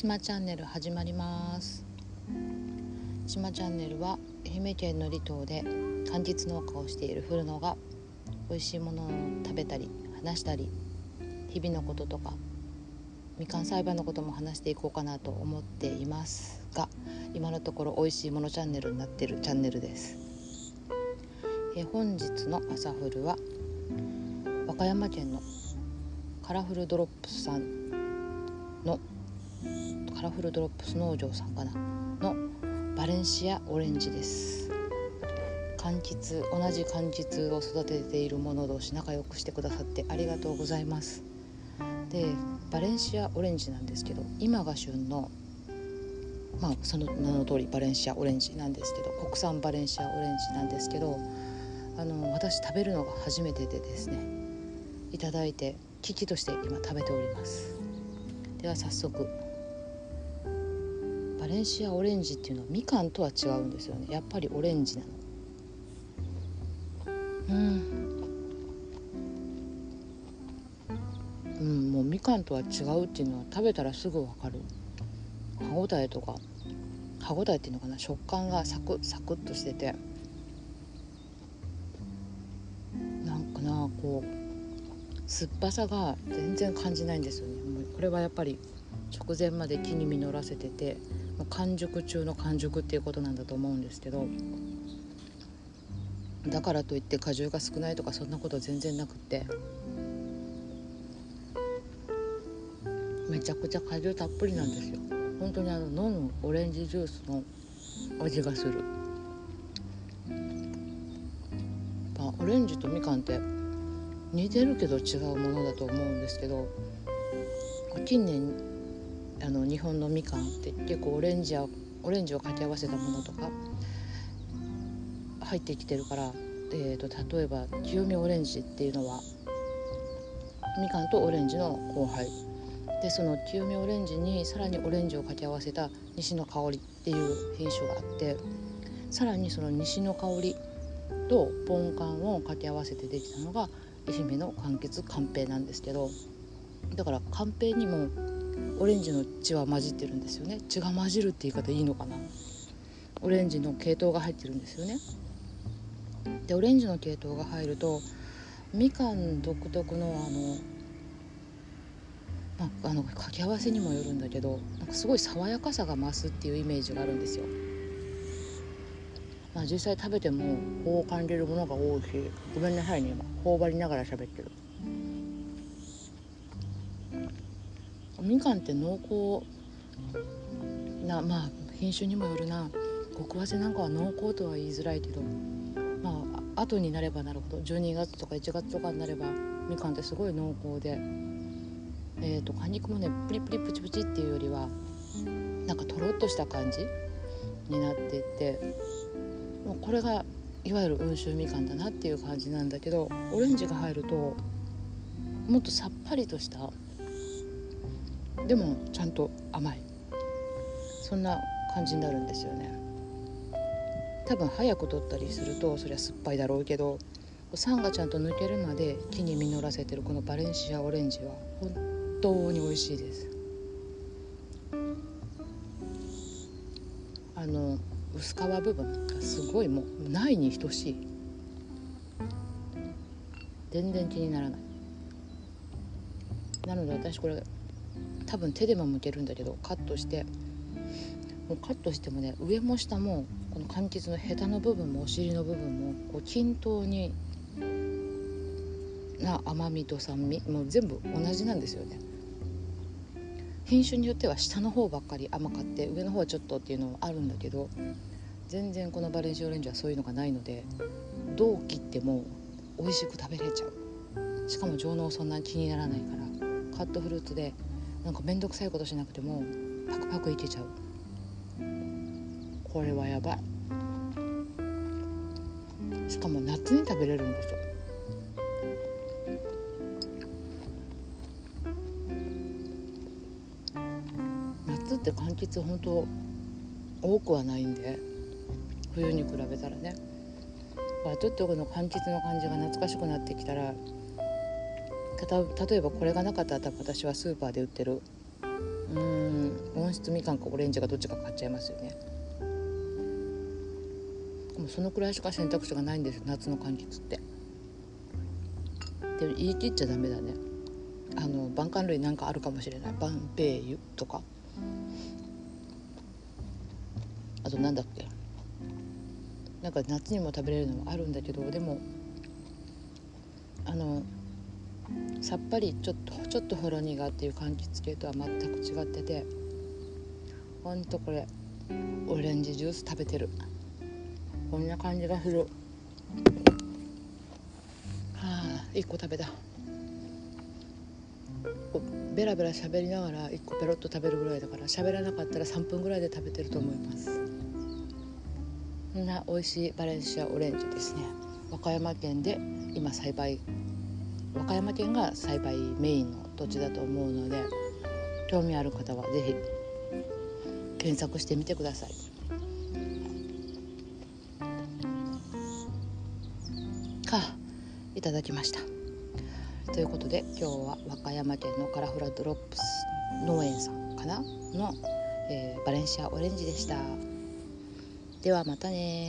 ちまチャンネル始まります。ちまチャンネルは愛媛県の離島で柑橘農家をしている古野が美味しいものを食べたり話したり日々のこととかみかん栽培のことも話していこうかなと思っていますが今のところ美味しいものチャンネルになってるチャンネルです。え本日の朝フルは和歌山県のカラフルドロップスさんのカラフルドロップス農場さんかなのバレンシアオレンジです。柑橘同じ柑橘を育てている者同士仲良くしてくださってありがとうございます。でバレンシアオレンジなんですけど今が旬のまあその名の通りバレンシアオレンジなんですけど国産バレンシアオレンジなんですけどあの私食べるのが初めてでですねいただいて危機として今食べております。では早速レンシアオレンジっていうのはみかんとは違うんですよね。やっぱりオレンジなの。うん。うんもうみかんとは違うっていうのは食べたらすぐ分かる。歯ごたえとか歯ごたえっていうのかな。食感がサクサクっとしてて。なんかなこう酸っぱさが全然感じないんですよね。これはやっぱり直前まで木に実らせてて完熟中の完熟っていうことなんだと思うんですけどだからといって果汁が少ないとかそんなこと全然なくってめちゃくちゃ果汁たっぷりなんですよ。本当にあの飲むオレンジジュースの味がする、まあ、オレンジとみかんって似てるけど違うものだと思うんですけど近年あの日本のみかんって結構オレンジやオレンジを掛け合わせたものとか入ってきてるから、えーと、例えば清見オレンジっていうのはみかんとオレンジの交配でその清見オレンジにさらにオレンジを掛け合わせた西の香りっていう品種があってさらにその西の香りとポンカンを掛け合わせてできたのが愛媛の柑橘カンペイなんですけどだからカンペイにもオレンジの血は混じってるんですよね血が混じるって言い方いいのかなオレンジの系統が入ってるんですよねでオレンジの系統が入るとみかん独特のあのまあ、あの掛け合わせにもよるんだけどなんかすごい爽やかさが増すっていうイメージがあるんですよ。まあ、実際食べてもこう感じるものが多いしごめんなさいね今頬張りながら喋ってる。みかんって濃厚なまあ品種にもよるな。極早生なんかは濃厚とは言いづらいけどまあ後になればなるほど12月とか1月とかになればみかんってすごい濃厚で、えーと、果肉もねプリプリプチプチっていうよりはなんかとろっとした感じになっていてもうこれがいわゆる温州みかんだなっていう感じなんだけどオレンジが入るともっとさっぱりとしたでもちゃんと甘い。そんな感じになるんですよね。多分早く取ったりするとそりゃ酸っぱいだろうけど酸がちゃんと抜けるまで木に実らせてるこのバレンシアオレンジは本当に美味しいです。あの薄皮部分がすごいもうないに等しい。全然気にならない。なので私これ多分手でも剥けるんだけどカットして。もうカットしてもね上も下もこの柑橘のヘタの部分もお尻の部分もこう均等にな甘みと酸味もう全部同じなんですよね。品種によっては下の方ばっかり甘かって上の方はちょっとっていうのはあるんだけど全然このバレンシアオレンジはそういうのがないのでどう切っても美味しく食べれちゃう。しかも上納そんなに気にならないからカットフルーツでなんか面倒くさいことしなくてもパクパクいけちゃう。これはやばい。しかも夏に食べれるんですよ。夏って柑橘本当多くはないんで冬に比べたらね。ちょっとこの柑橘の感じが懐かしくなってきたら例えばこれがなかったら私はスーパーで売ってる。うん。温室みかんかオレンジかどっちか買っちゃいますよね。でもそのくらいしか選択肢がないんですよ。夏の柑橘って。でも言い切っちゃダメだね。あの晩柑類なんかあるかもしれない。バンペイユとか。あとなんだっけ。なんか夏にも食べれるのもあるんだけどでもあのさっぱりちょっとちょっとほろ苦っていう柑橘系とは全く違っててほんとこれオレンジジュース食べてる。こんな感じがするはあ1個食べた。ベラベラ喋りながら1個ペロッと食べるぐらいだから喋らなかったら3分ぐらいで食べてると思います。こんな美味しいバレンシアオレンジですね。和歌山県で今栽培和歌山県が栽培メインの土地だと思うので興味ある方は是非検索してみてください。かいただきました。ということで今日は和歌山県のカラフラドロップス農園さんかなの、えー、バレンシアオレンジでした。ではまたね